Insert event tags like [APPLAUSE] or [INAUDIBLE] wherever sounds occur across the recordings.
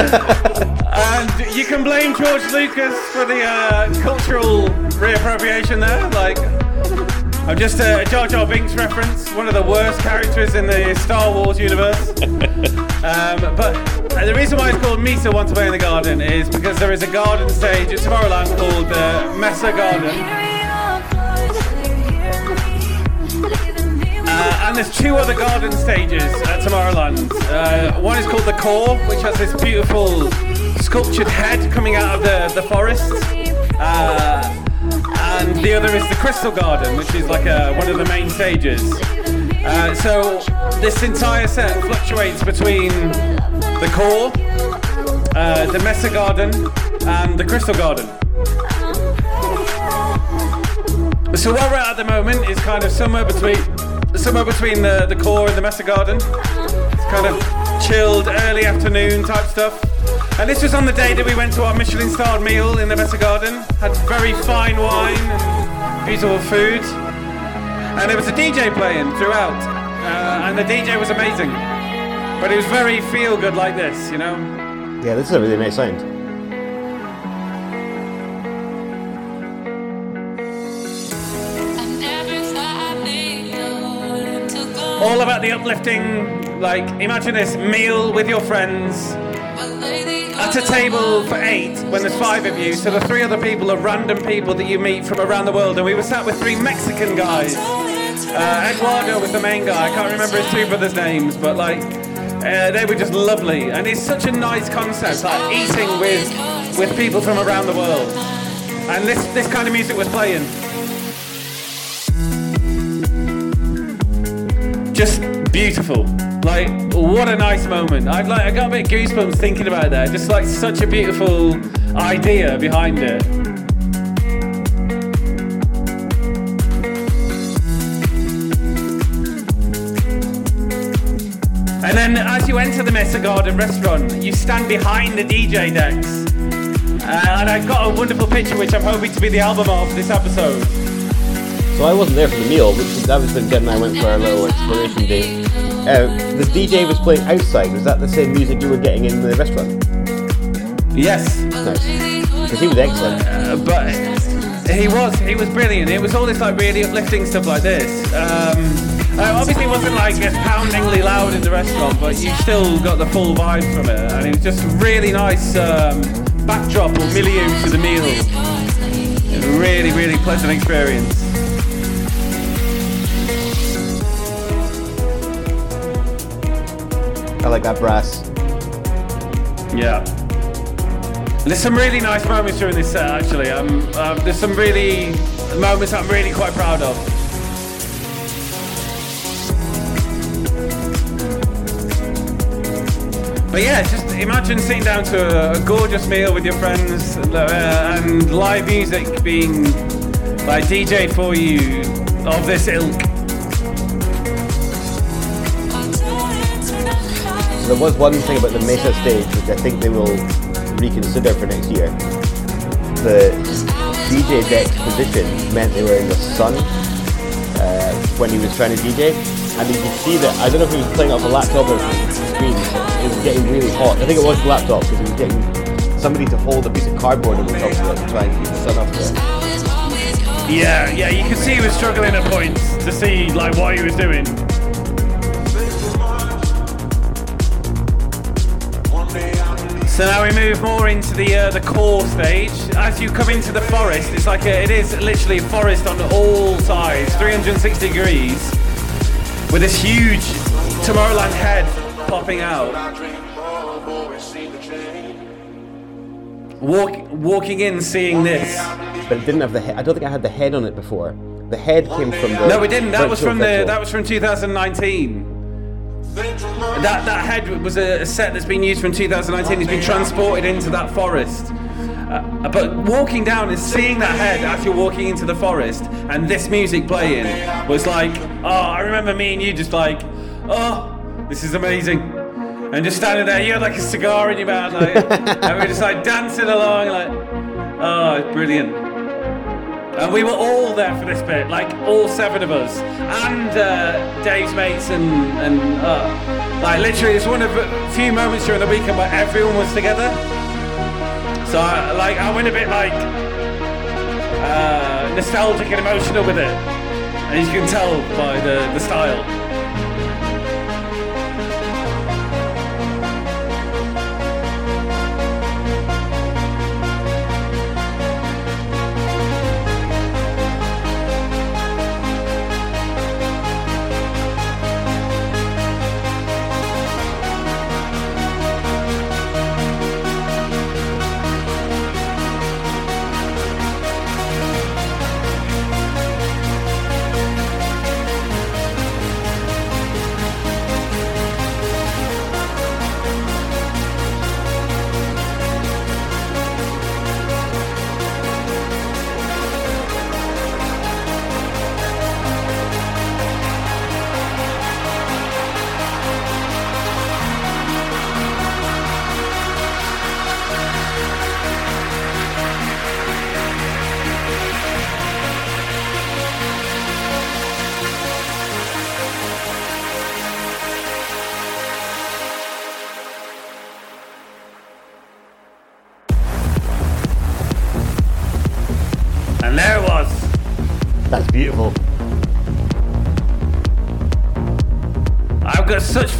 [LAUGHS] And you can blame George Lucas for the uh, cultural reappropriation there. Like, I'm just a Jar Jar Binks reference, one of the worst characters in the Star Wars universe. [LAUGHS] um, but the reason why it's called Mesa Want to Play in the Garden is because there is a garden stage at Tomorrowland called the Mesa Garden. There's two other garden stages at Tomorrowland. Uh, one is called the Core, which has this beautiful sculptured head coming out of the, the forest. Uh, and the other is the Crystal Garden, which is like a, one of the main stages. Uh, so this entire set fluctuates between the Core, uh, the Mesa Garden, and the Crystal Garden. So where we're at at the moment is kind of somewhere between somewhere between the, the core and the Mesa Garden. It's kind of chilled early afternoon type stuff. And this was on the day that we went to our Michelin starred meal in the Mesa Garden. Had very fine wine and beautiful food. And there was a DJ playing throughout. Uh, and the DJ was amazing. But it was very feel good like this, you know? yeah, this is a really nice sound. All about the uplifting, like, imagine this meal with your friends at a table for eight when there's five of you. So the three other people are random people that you meet from around the world. And we were sat with three Mexican guys. Uh, Eduardo was the main guy. I can't remember his two brothers' names, but like, uh, they were just lovely. And it's such a nice concept, like eating with with people from around the world. And this this kind of music was playing. Just beautiful. Like, what a nice moment. I've like, I got a bit goosebumps thinking about that. Just like such a beautiful idea behind it. And then as you enter the Mesa Garden restaurant, you stand behind the DJ decks. Uh, and I've got a wonderful picture which I'm hoping to be the album of this episode. So I wasn't there for the meal, which that was when Jen and I went for our little exploration day. Uh, the DJ was playing outside. Was that the same music you were getting in the restaurant? Yes. Nice. Because he was excellent. Uh, but he was he was brilliant. It was all this like really uplifting stuff like this. Um, uh, obviously, it wasn't like as poundingly loud in the restaurant, but you still got the full vibe from it, and it was just really nice um, backdrop or milieu to the meal. It was a really, really pleasant experience. I like that brass. Yeah. There's some really nice moments during this set, actually. Um, um, there's some really moments I'm really quite proud of. But yeah, just imagine sitting down to a, gorgeous meal with your friends uh, and live music being like DJ for you of this ilk. There was one thing about the Mesa stage which I think they will reconsider for next year. The DJ deck position meant they were in the sun uh, when he was trying to DJ, and you could see that. I don't know if he was playing off a laptop or screen. It was getting really hot. I think it was the laptop because he was getting somebody to hold a piece of cardboard over top of it to try and keep the sun off. Yeah, yeah, you can see he was struggling at points to see like what he was doing. So now we move more into the uh, the core stage. As you come into the forest, it's like a, it is literally a forest on all sides, 360 degrees, with this huge Tomorrowland head popping out. Walk, walking in, seeing this. But it didn't have the head. I don't think I had the head on it before. The head came from the. No, we didn't. That was from the that was from 2019. That that head was a, a set that's been used from 2019. It's been transported into that forest. Uh, but walking down and seeing that head as you're walking into the forest and this music playing was like, oh, I remember me and you just like, oh, this is amazing. And just standing there, you had like a cigar in your mouth, like, [LAUGHS] and we were just like dancing along, like, oh, it's brilliant. And we were all there for this bit, like all seven of us, and uh, Dave's mates, and and uh, like literally, it's one of a few moments during the weekend where everyone was together. So I, like I went a bit like uh, nostalgic and emotional with it, as you can tell by the the style.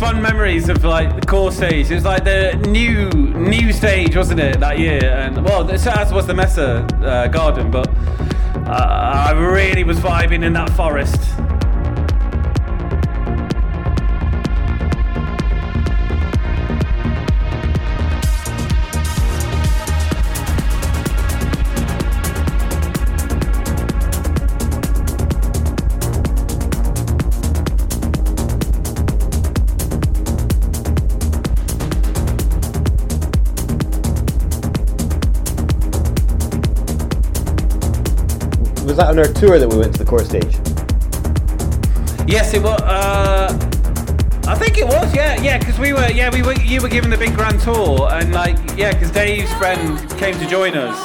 Fun memories of like the core stage. It was like the new new stage, wasn't it, that year? And well, as was the Mesa uh, Garden, but uh, I really was vibing in that forest. That on our tour that we went to the core stage? Yes, it was. Uh, I think it was. Yeah, yeah, because we were. Yeah, we were. You were given the big grand tour, and like, yeah, because Dave's friend came to join us,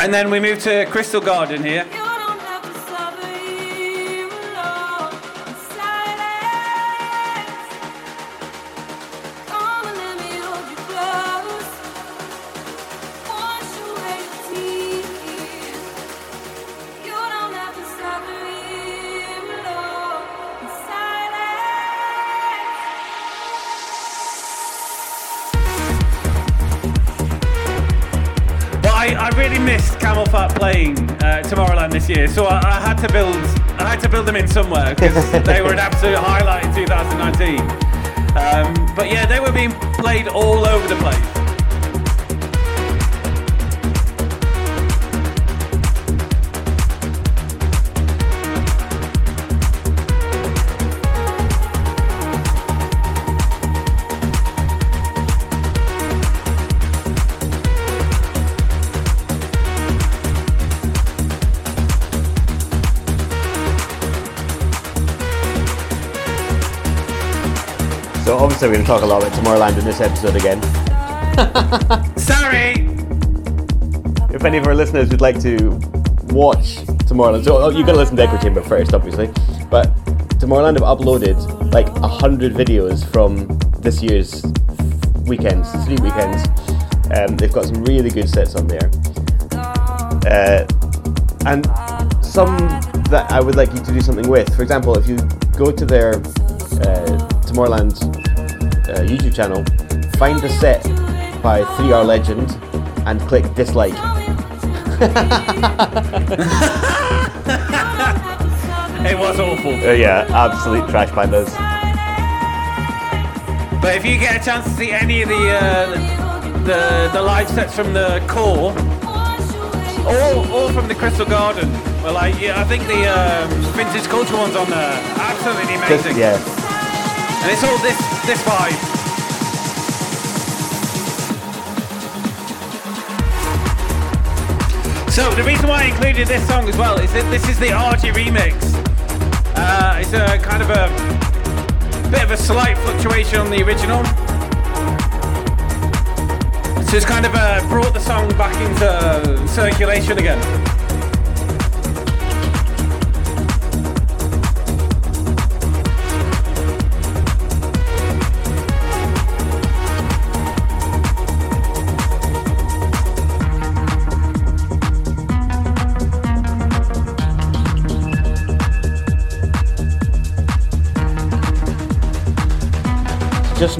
and then we moved to Crystal Garden here. This year, so I, I had to build I had to build them in somewhere because [LAUGHS] they were an absolute highlight in 2019. Um, but yeah, they were being played all over the place. So obviously we're going to talk a lot about Tomorrowland in this episode again. [LAUGHS] Sorry. If any of our listeners would like to watch Tomorrowland, so oh, you got to listen to Echo Chamber first, obviously. But Tomorrowland have uploaded like a hundred videos from this year's weekends, three weekends. Um, they've got some really good sets on there, uh, and some that I would like you to do something with. For example, if you go to their uh, Tomorrowland uh, YouTube channel, find the set by 3 Are Legend, and click dislike. It was awful. Uh, yeah, absolute trash pandas. But if you get a chance to see any of the uh, the the live sets from the core, or or from the Crystal Garden, well, like yeah, I think the um, vintage culture one's on there. Absolutely Just- amazing. yeah, And it's all this this vibe. So the reason why I included this song as well is that this is the RG remix. Uh, it's a kind of a bit of a slight fluctuation on the original. So it's kind of uh, brought the song back into circulation again.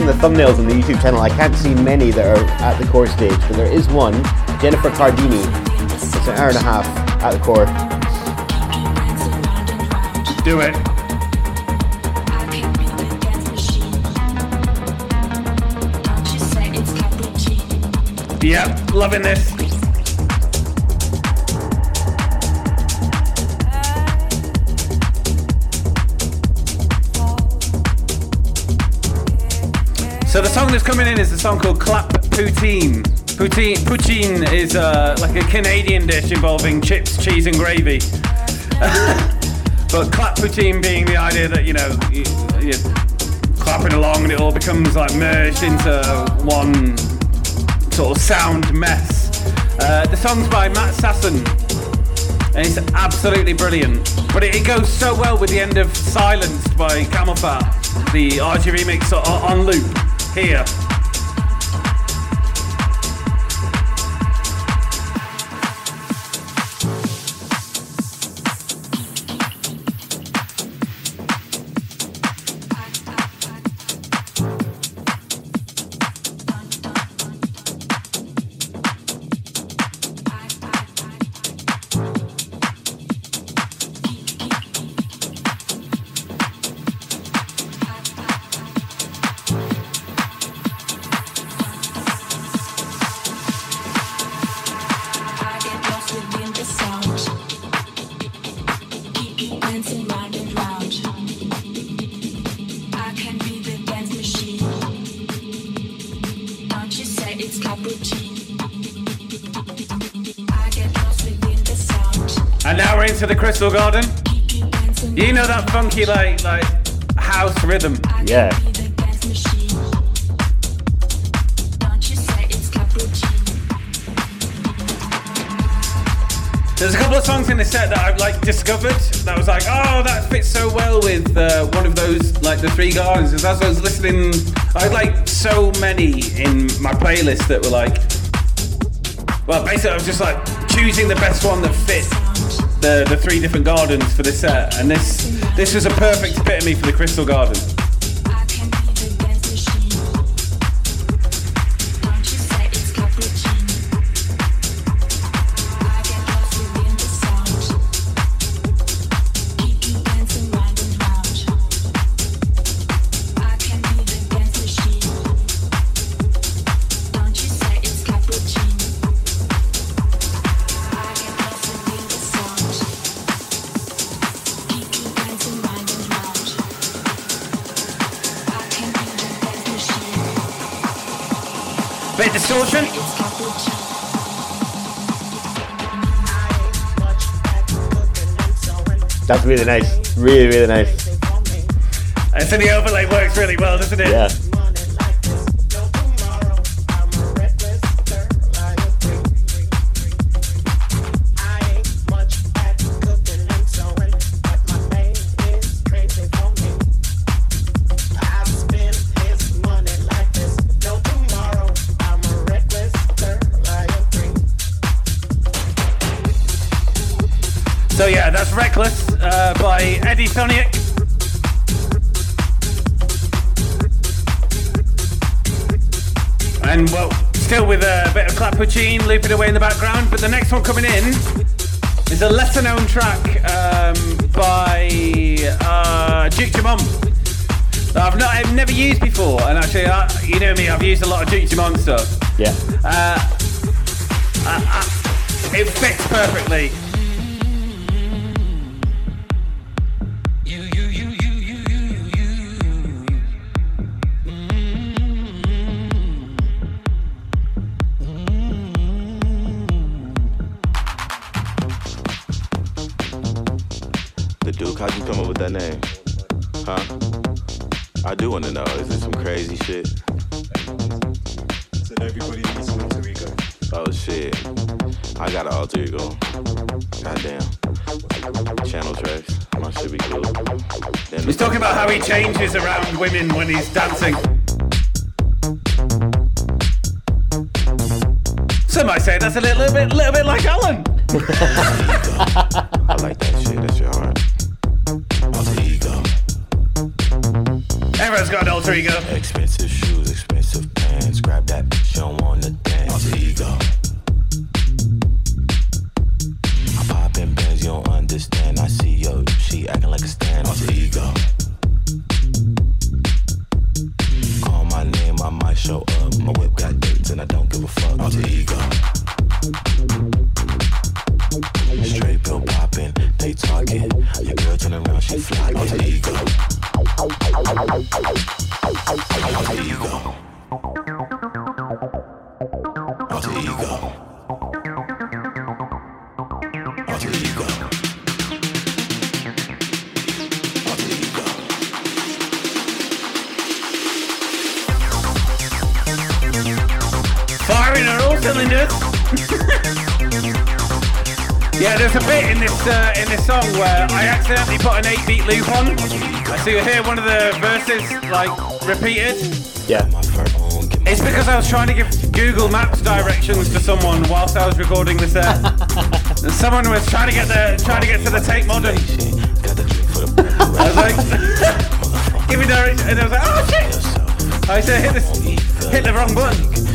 The thumbnails on the YouTube channel, I can't see many that are at the core stage, but there is one, Jennifer Cardini. It's an hour and a half at the core. Do it. Yep, loving this. Song that's coming in is a song called Clap Poutine. Poutine, poutine is uh, like a Canadian dish involving chips, cheese, and gravy. [LAUGHS] but clap poutine being the idea that you know you, are clapping along and it all becomes like merged into one sort of sound mess. Uh, the song's by Matt Sasson, and it's absolutely brilliant. But it, it, goes so well with the end of Silenced by CamelPhat, the RG remix on, on loop here. The Crystal Garden. You know that funky like like house rhythm. Yeah. There's a couple of songs in the set that I've like discovered that was like, oh, that fits so well with uh, one of those like the three gardens. As I was listening, I had like so many in my playlist that were like, well, basically I was just like choosing the best one that fit the, the three different gardens for this set, and this this was a perfect epitome for the Crystal Garden. That's really nice. Really, really nice. And so the overlay works really well, doesn't it? Yeah. One coming in is a lesser known track um, by uh, Duke Dumont. I've, not, I've never used before, and actually, uh, you know me, I've used a lot of Duke Dumont stuff. Yeah. Uh, it fits perfectly. I do want to know. Is this some crazy shit? Said everybody needs to Shit. I got an alter ego. Goddamn. Channel tracks. My shit be cool. Then He's talking about how he changes around women when he's dancing. Some might say that's a little bit, little bit like Alan. [LAUGHS] I like that shit. That's your hard. Everyone's got an alter ego. Expensive shoes, expensive pants. Grab that bitch, don't wanna dance. Alter ego. Accidentally put an 8-beat loop on. So you hear one of the verses like repeated. Yeah. My first own, get my It's because I was trying to give Google Maps directions to someone whilst I was recording this uh, set. [LAUGHS] and someone was trying to get the trying to get to the Tate Modern. shit. Got the drink for the breath. I was like, [LAUGHS] give me directions, and I was like, oh shit! I said hit this, hit the wrong button.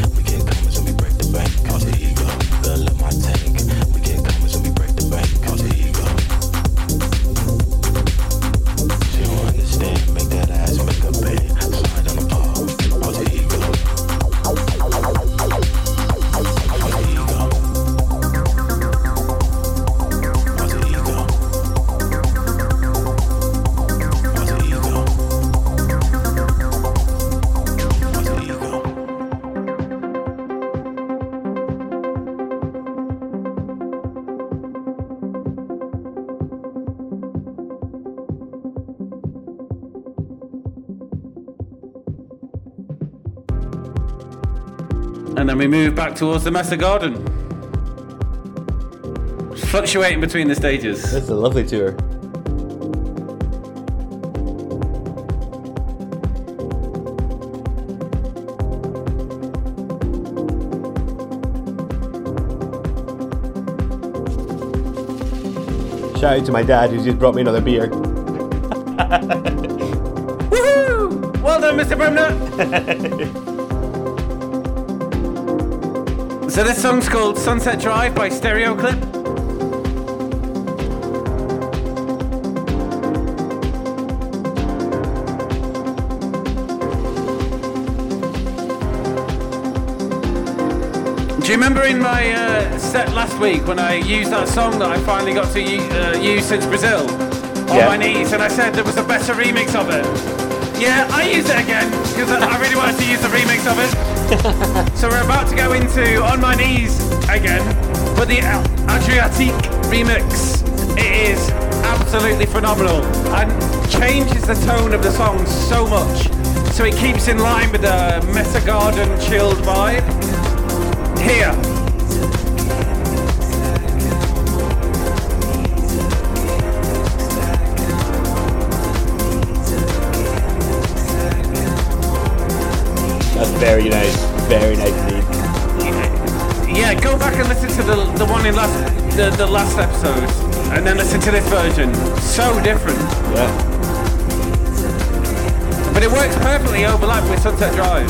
Then we move back towards the Mesa Garden. Fluctuating between the stages. That's a lovely tour. Shout out to my dad who's just brought me another beer. [LAUGHS] Woohoo! Well done, Mr. Bremner. [LAUGHS] so this song's called Sunset Drive by Stereo Clip. Do you remember in my uh, set last week when I used that song that I finally got to uh, use since Brazil? On Yeah. my knees, and I said there was a better remix of it. Yeah, I used it again because I really wanted to use the remix of it. [LAUGHS] so we're about to go into On My Knees again, but the Adriatique remix. It is absolutely phenomenal and changes the tone of the song so much. So it keeps in line with the Mesa Garden chilled vibe. Here. Very nice. Very nice indeed. Yeah, go back and listen to the the one in last the, the last episode, and then listen to this version. So different, Yeah. but it works perfectly overlap with Sunset Drive.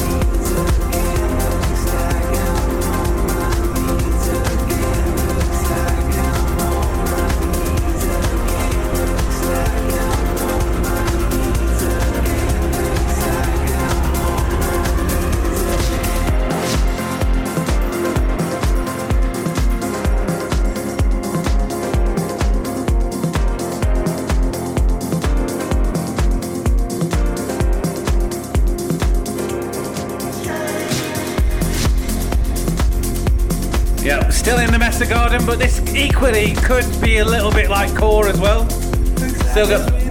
The Garden, but this equally could be a little bit like Core as well. Still got.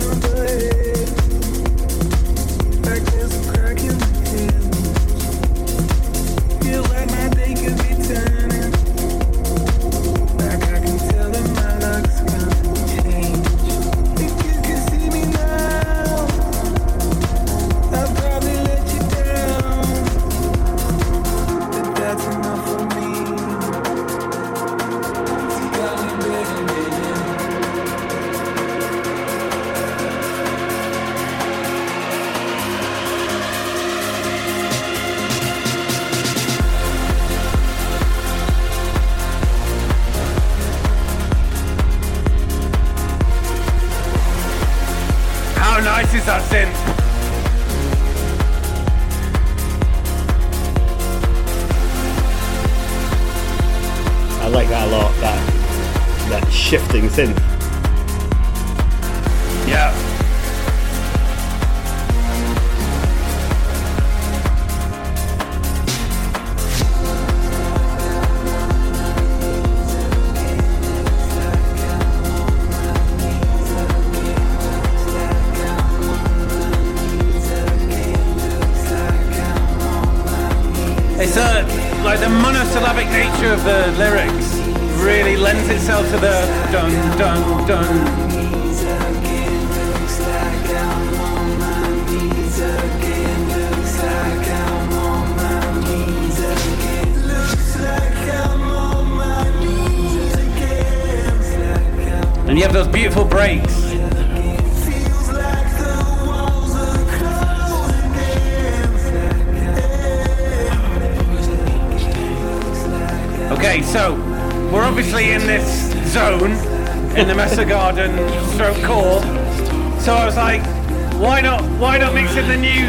It's a, uh, like the monosyllabic nature of the lyrics really lends itself to the dun dun dun. And you have those beautiful breaks. Okay, so we're obviously in this zone in the Mesa Garden stroke core. So I was like, why not why not mix in the new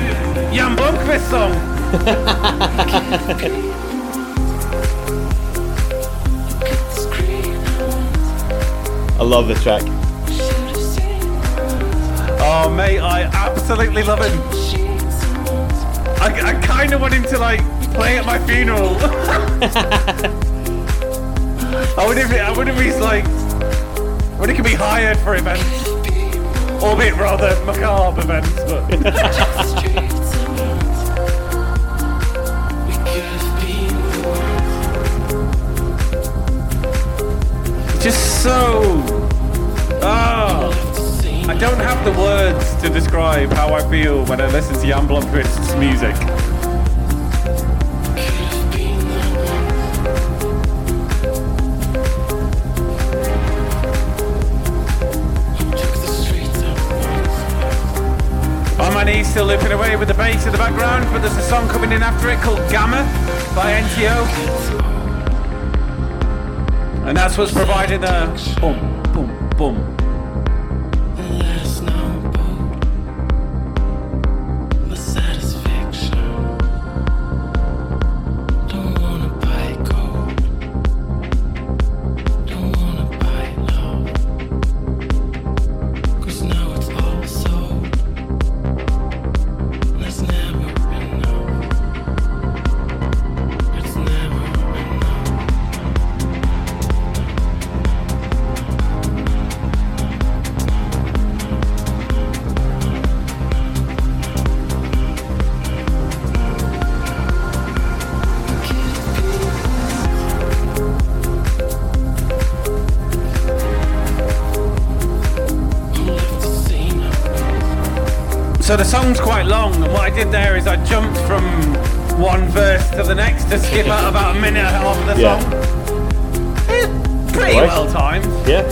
Jan Blomqvist song? [LAUGHS] I love this track. Oh mate, I absolutely love him. I, I kind of want him to like play at my funeral. [LAUGHS] I wonder if it, I wonder if he's like, I wonder if he can be hired for events, albeit rather macabre events. But [LAUGHS] just so. Oh, I don't have the words to describe how I feel when I listen to Jan Blomqvist's music. Looping away with the bass in the background, but there's a song coming in after it called Gamma by NTO. And that's what's providing the boom, boom, boom. So the song's quite long, and what I did there is I jumped from one verse to the next to skip [LAUGHS] out about a minute and a half of the Yeah. song. Eh, pretty Right. well timed. Yeah.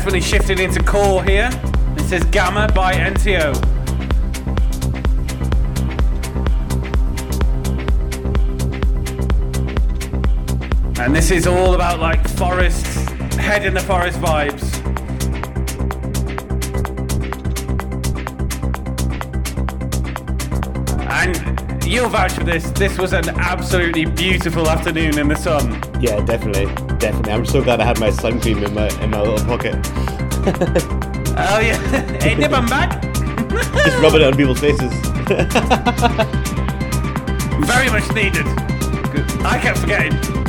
Definitely shifting into core here. This is Gamma by NTO. And this is all about like forest, head in the forest vibes. And you'll vouch for this. This was an absolutely beautiful afternoon in the sun. Yeah, definitely. Definitely. I'm so glad I had my sun cream in my in my little pocket. [LAUGHS] Oh yeah. [LAUGHS] hey, nip 'em back. [LAUGHS] Just rubbing it on people's faces. Very much needed. I kept forgetting.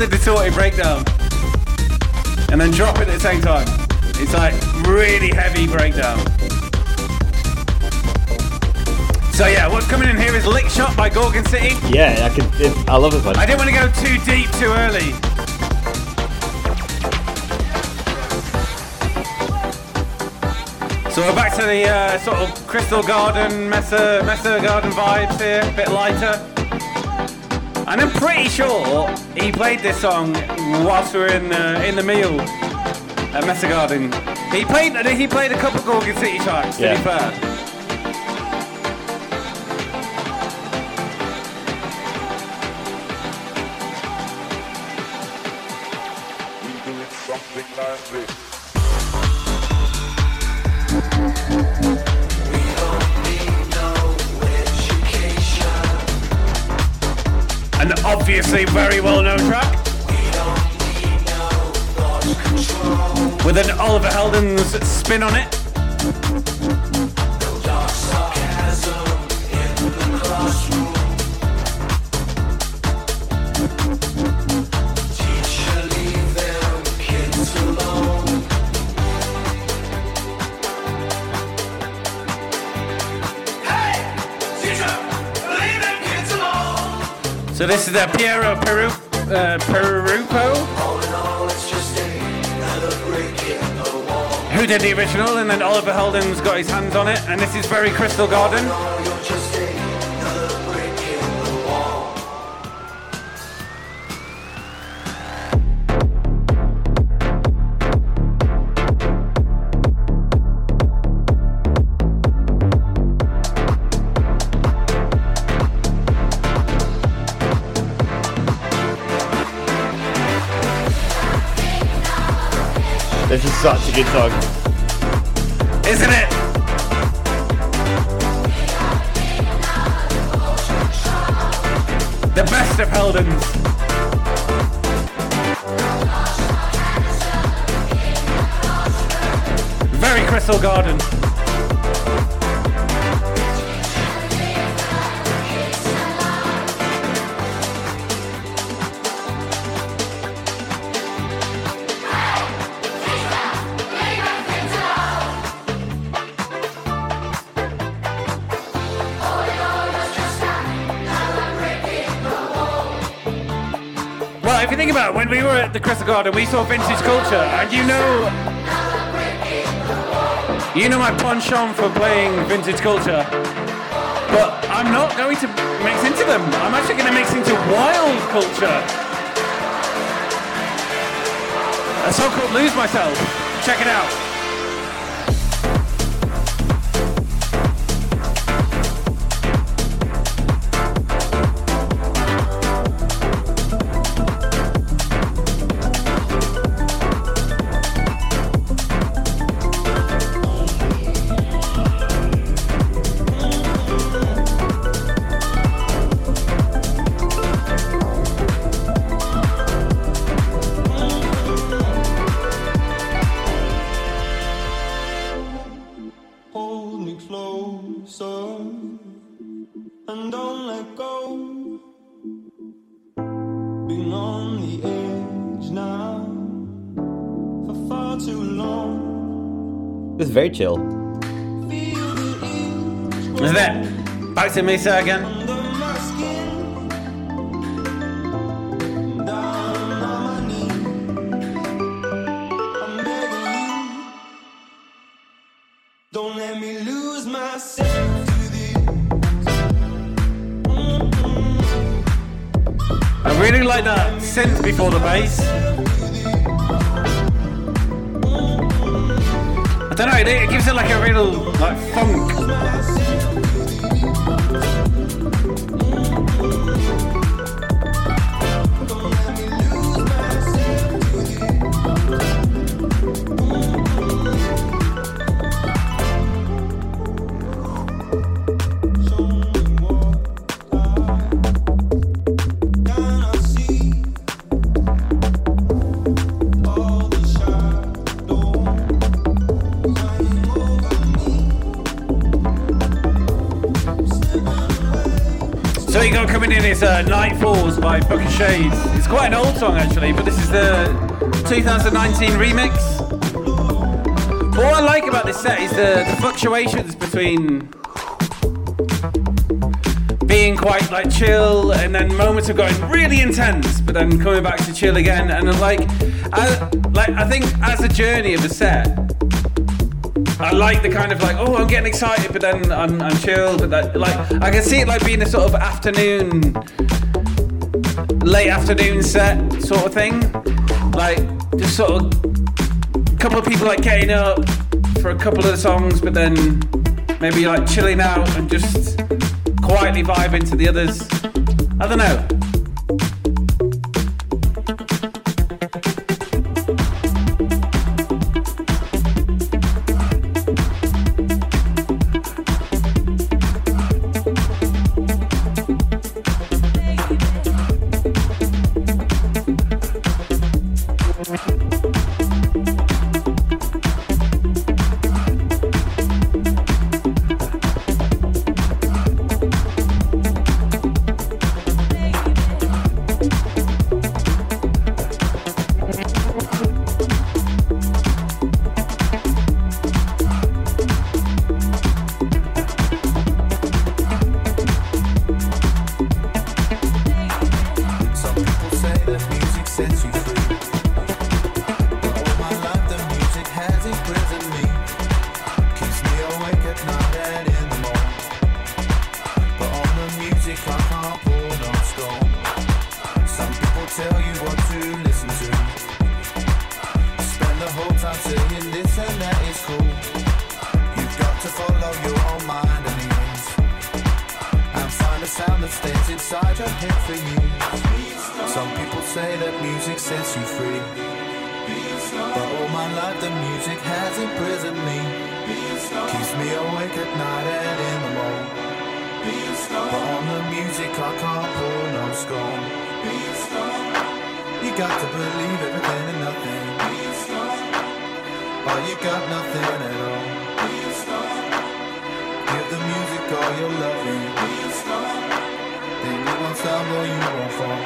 The distorted breakdown. And then drop it at the same time. It's like really heavy breakdown. So yeah, what's coming in here is Lick Shot by Gorgon City. Yeah, I can. It, I love this one. I didn't want to go too deep too early. So we're back to the uh, sort of Crystal Garden, Mesa, Mesa Garden vibes here, a bit lighter. And I'm pretty sure he played this song whilst we were in uh, in the meal at Mesa Garden. He played he played a couple of Gorgon City tracks. To Yeah. be fair. An obviously very well-known track. With an Oliver Heldens spin on it. This is the Piero Peru, uh, Perupo, who did the original, and then Oliver Heldens got his hands on it, and this is very Crystal Garden. A good song. Isn't it? The best of Heldens. Very Crystal Garden. Think about it, when we were at the Crystal Garden, we saw vintage culture, and you know, you know my penchant for playing vintage culture. But I'm not going to mix into them. I'm actually going to mix into wild culture. A song called "Lose Myself." Check it out. This is very chill. Is that Back to Mesa again. under my skin. Down on my knees. I'm begging you. Don't let me lose myself to. I really like that synth before the bass. Don't know, it, it gives it like a real like funk. Is uh, Night Falls by Booka Shades. It's quite an old song actually, but this is the 2019 remix. What I like about this set is the, the fluctuations between being quite like chill and then moments of going really intense, but then coming back to chill again. And like, I, like I think as a journey of a set, I like the kind of like, oh, I'm getting excited, but then I'm, I'm chill. But that, like, I can see it like being a sort of afternoon, late afternoon set sort of thing. Like, just sort of a couple of people like getting up for a couple of the songs, but then maybe like chilling out and just quietly vibing to the others. I don't know. Sound inside your head for you. Some people say that music sets you free. But all my life the music has imprisoned me. Keeps me awake at night and in the morning. But on the music I can't pour no scorn. You got to believe everything and nothing. Or you got nothing at all. Give the music all your loving. Then you won't stumble, you won't fall.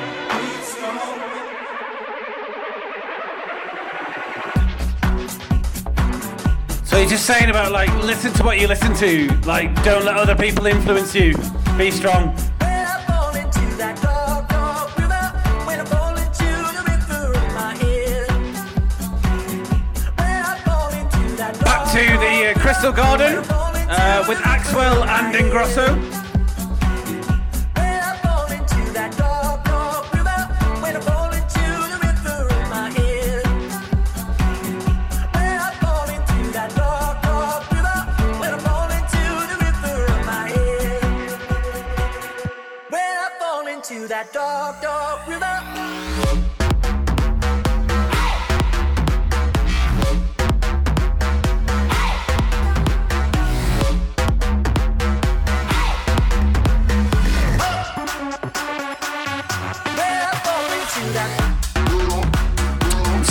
So you're just saying about like listen to what you listen to, like don't let other people influence you. Be strong. When I fall into that dark, dark river, when I fall into the river in my head. When I fall into that Back to the uh, Crystal Garden uh, with Axwell and Ingrosso.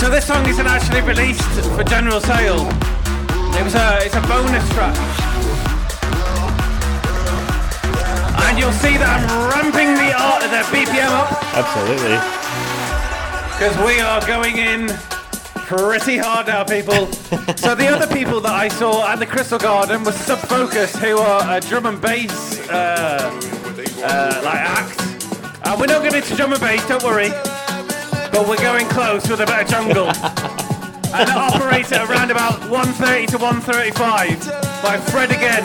So this song isn't actually released for general sale. It was a it's a bonus track. And you'll see that I'm ramping the art of their BPM up Absolutely. because we are going in pretty hard now, people. [LAUGHS] so the other people that I saw at the Crystal Garden was Sub Focus, who are a drum and bass uh, uh, like act. Uh, we're not going into drum and bass, don't worry. But we're going close with a bit of jungle. [LAUGHS] and it operates at around about 130 to 135 by Fred again.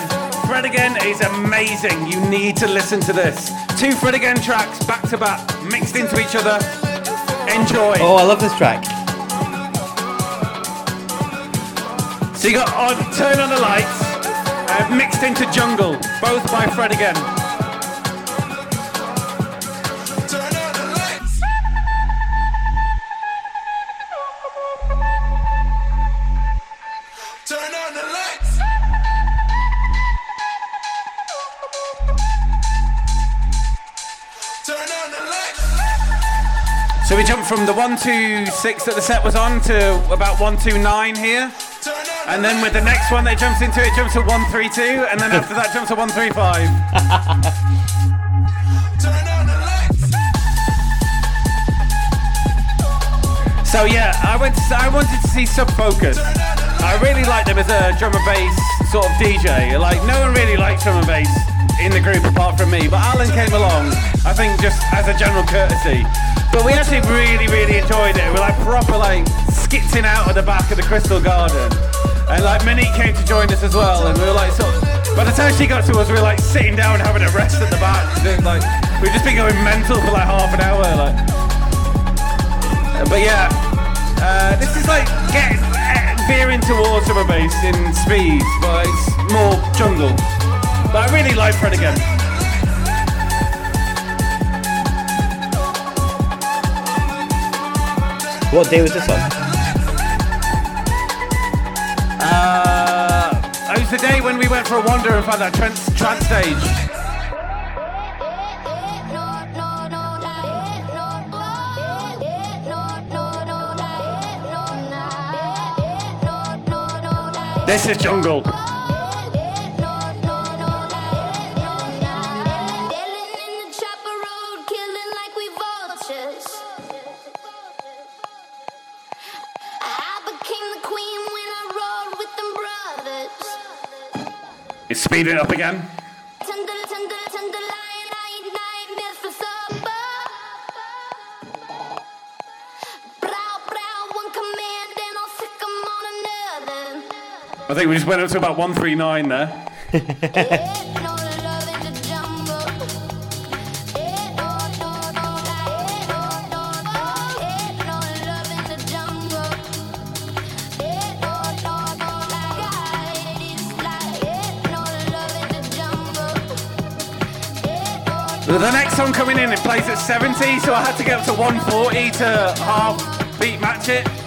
Fred again is amazing. You need to listen to this. Two Fred again tracks back to back, mixed into each other. Enjoy. Oh, I love this track. So you got on, turn on the lights, uh, mixed into jungle, both by Fred again. Jumped from the 126 that the set was on to about 129 here. And then with the next one that jumps into it, jumps to 132, and then after that jumps to 135. Turn [LAUGHS] on. So yeah, I went. To, I wanted to see Sub Focus. I really liked them as a drum and bass sort of DJ. Like no one really likes drum and bass in the group apart from me, but Alan came along. I think just as a general courtesy. But we actually really, really enjoyed it. We're like proper like skitzing out at the back of the Crystal Garden, and like Monique came to join us as well, and we were like sort. Of, by the time she got to us, we were like sitting down having a rest at the back. Like we'd just been going mental for like half an hour. Like. But yeah, uh, this is like getting uh, veering towards and bass in speed, but it's more jungle. But I really like Fred again. What day was this on? Uh, it was the day when we went for a wander and found that trance, trance stage. This is jungle. It's it up again. I think we just went up to about 139 there. The next song coming in, it plays at 70, so I had to get up to 140 to half beat match it.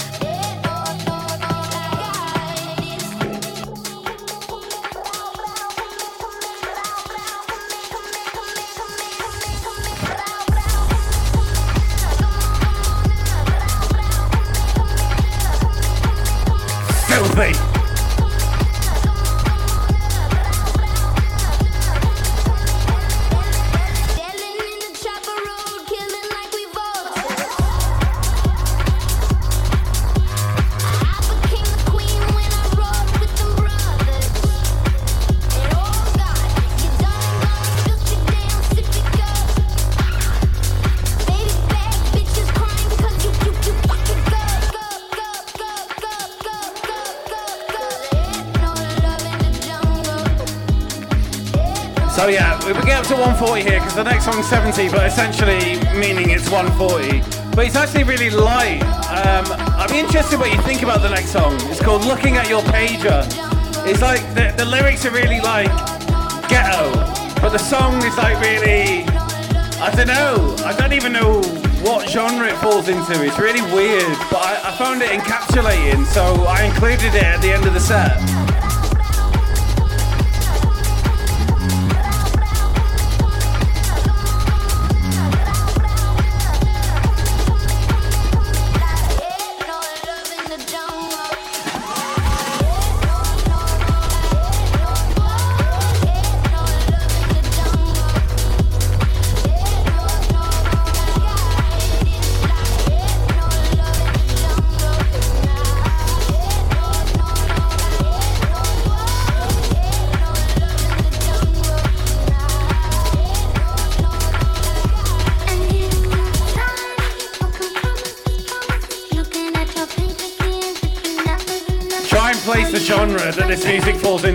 The next song's 70, but essentially meaning it's 140. But it's actually really light. Um, I'm interested what you think about the next song. It's called Looking at Your Pager. It's like the, the lyrics are really like ghetto, but the song is like really, I don't know. I don't even know what genre it falls into. It's really weird, but I, I found it encapsulating, so I included it at the end of the set.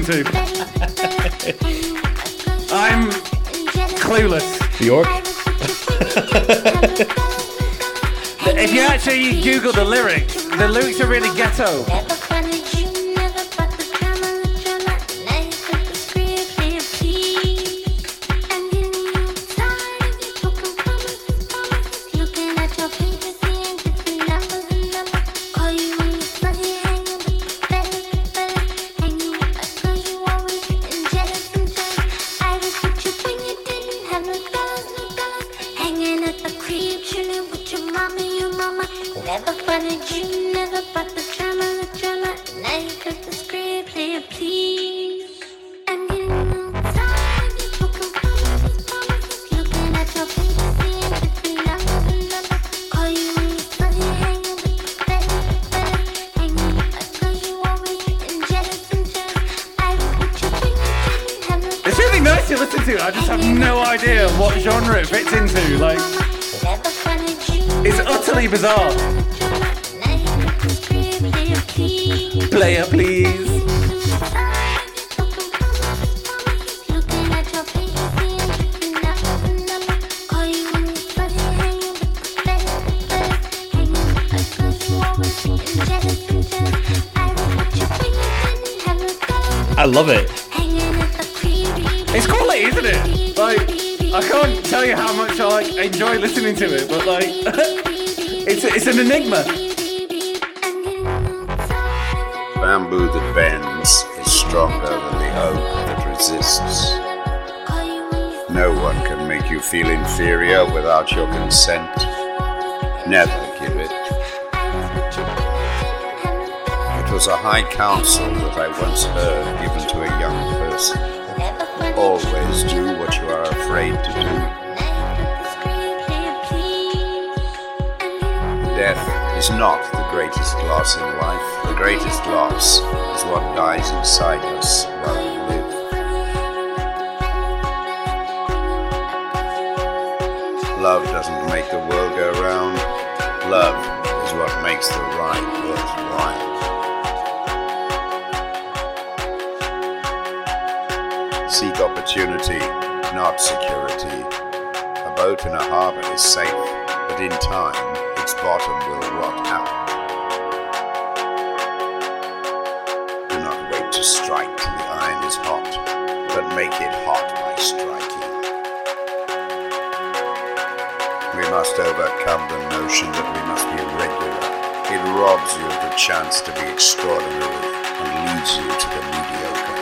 Into. I'm clueless. Bjork? If you actually Google the lyrics, the lyrics are really ghetto. I just have no idea what genre it fits into. Like, Never wanted you, it's utterly bizarre. Player, [LAUGHS] please. I love it. It's quality, isn't it? Like, I can't tell you how much I like enjoy listening to it, but like, [LAUGHS] it's it's an enigma. Bamboo that bends is stronger than the oak that resists. No one can make you feel inferior without your consent. Never give it. It was a high counsel that I once heard given to a young person. Always do what you are afraid to do. Death is not the greatest loss in life. Greatest loss is what dies inside us while we live. Love doesn't make the world go round. Love is what makes the ride worthwhile. Seek opportunity, not security. A boat in a harbor is safe, but in time, its bottom will rot out. To strike till the iron is hot, but make it hot by striking. We must overcome the notion that we must be regular. It robs you of the chance to be extraordinary and leads you to the mediocre.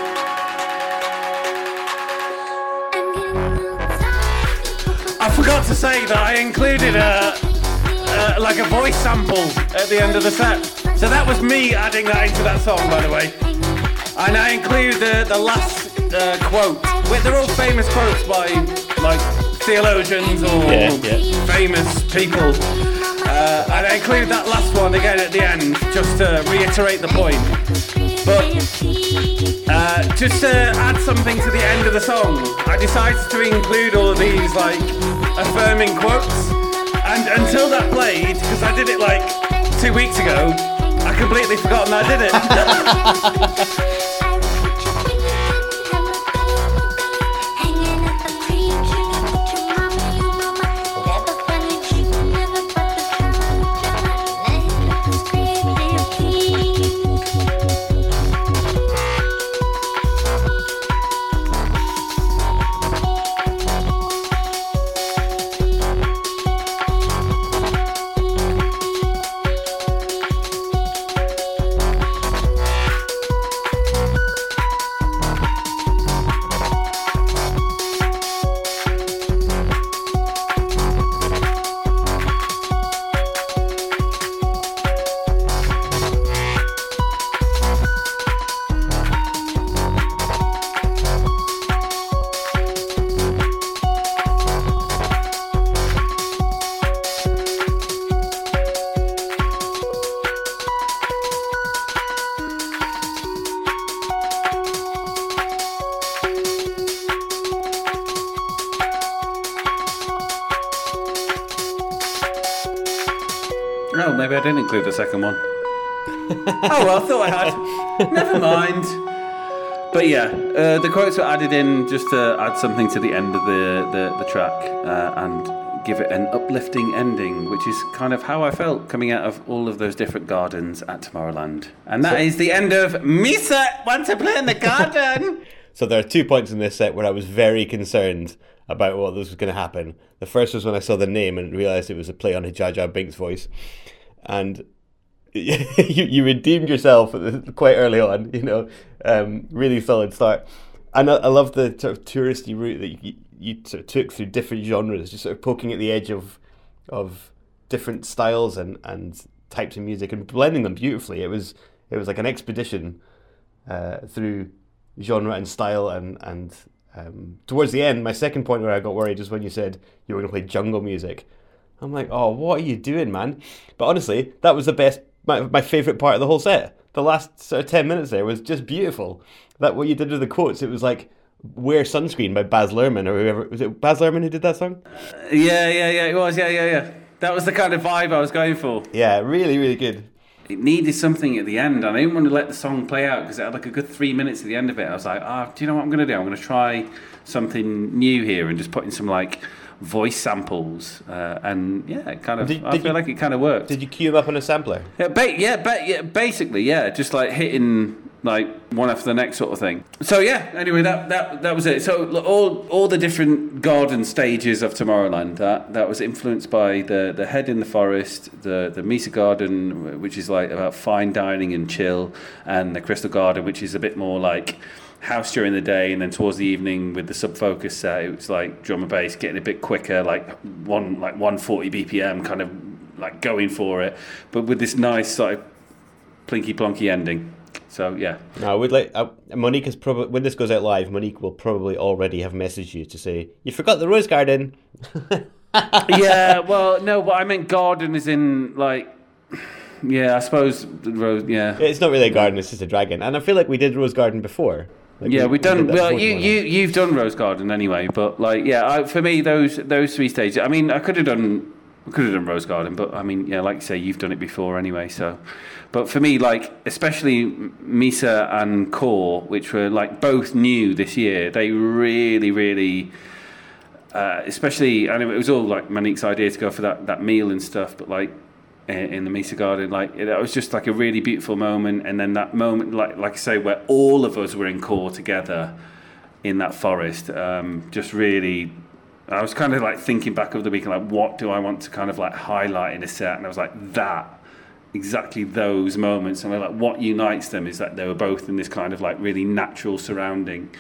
I forgot to say that I included a, uh, like a voice sample at the end of the set. So that was me adding that into that song, by the way. And I include the, the last uh, quote. Wait, they're all famous quotes by like theologians or Yeah, yeah. famous people. Uh, and I include that last one again at the end, just to reiterate the point. But uh, just to add something to the end of the song, I decided to include all of these like affirming quotes. And until that played, because I did it like two weeks ago, I completely forgotten that I did it. [LAUGHS] second one. [LAUGHS] oh well, I thought I had. Never mind. But yeah, uh, the quotes were added in just to add something to the end of the the, the track uh, and give it an uplifting ending, which is kind of how I felt coming out of all of those different gardens at Tomorrowland. And that is the end of Mesa wants to Play in the Garden. [LAUGHS] So there are two points in this set where I was very concerned about what was going to happen. The first was when I saw the name and realised it was a play on Jar Jar Binks' voice, and [LAUGHS] you, you redeemed yourself quite early on. You know, um, really solid start. And I, I love the sort of touristy route that you, you sort of took through different genres, just sort of poking at the edge of of different styles and, and types of music and blending them beautifully. It was it was like an expedition uh, through genre and style and and um, towards the end, my second point where I got worried is when you said you were going to play jungle music. I'm like, oh, what are you doing, man? But honestly, that was the best, my, my favorite part of the whole set. The last sort of 10 minutes there was just beautiful. That what you did with the quotes, it was like Wear Sunscreen by Baz Luhrmann or whoever. Was it Baz Luhrmann who did that song? yeah, yeah, yeah, it was. Yeah, yeah, yeah. That was the kind of vibe I was going for. Yeah, really, really good. It needed something at the end, and I didn't want to let the song play out because it had like a good three minutes at the end of it. I was like, ah, do you know what I'm going to do? I'm going to try something new here and just put in some like voice samples, uh, and yeah, it kind of. Did- I did feel you- like it kind of worked. Did you cue them up on a sampler? Yeah, ba- yeah, ba- yeah, basically, yeah, just like hitting like one after the next sort of thing. So yeah, anyway, that that that was it. So all all the different garden stages of Tomorrowland that that was influenced by the the head in the forest, the the Mesa Garden, which is like about fine dining and chill, and the Crystal Garden, which is a bit more like house during the day and then towards the evening with the sub focus set it was like drum and bass getting a bit quicker like one like 140 bpm kind of like going for it but with this nice sort of plinky plonky ending so yeah No, would like. Uh, Monique is probably when this goes out live. Monique will probably already have messaged you to say you forgot the rose garden. [LAUGHS] yeah well no but i meant garden is in like yeah i suppose rose yeah It's not really a garden; it's just a dragon. And I feel like we did rose garden before. Like, yeah, we- we've we done. Well, you you you've done Rose Garden anyway, but like, yeah, I, for me those those three stages. I mean, I could have done I could have done Rose Garden, but I mean, yeah, like you say, you've done it before anyway. So, but for me, like especially Mesa and Core, which were like both new this year, they really, really. Uh, especially, I know it was all like Monique's idea to go for that, that meal and stuff, but like in, the Mesa Garden, like it, was just like a really beautiful moment. And then that moment, like like I say, where all of us were in core together in that forest, um, just really. I was kind of like thinking back over the weekend, like what do I want to kind of like highlight in a set, and I was like that. Exactly those moments, and I'm like, what unites them is that they were both in this kind of like really natural surrounding,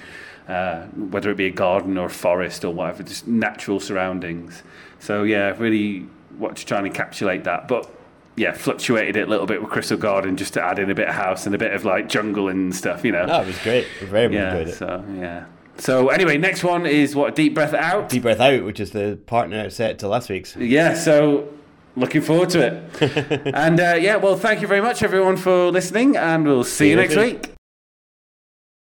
uh, whether it be a garden or a forest or whatever, just natural surroundings. So yeah, really what to try and encapsulate that, but yeah, fluctuated it a little bit with Crystal Garden just to add in a bit of house and a bit of like jungle and stuff, you know. Oh, it was great. Very yeah, it. so yeah. So anyway, next one is what deep breath out. Deep breath out, which is the partner set to last week's. Yeah, so looking forward to it. [LAUGHS] and uh, yeah, well, thank you very much everyone for listening, and we'll see, you next week.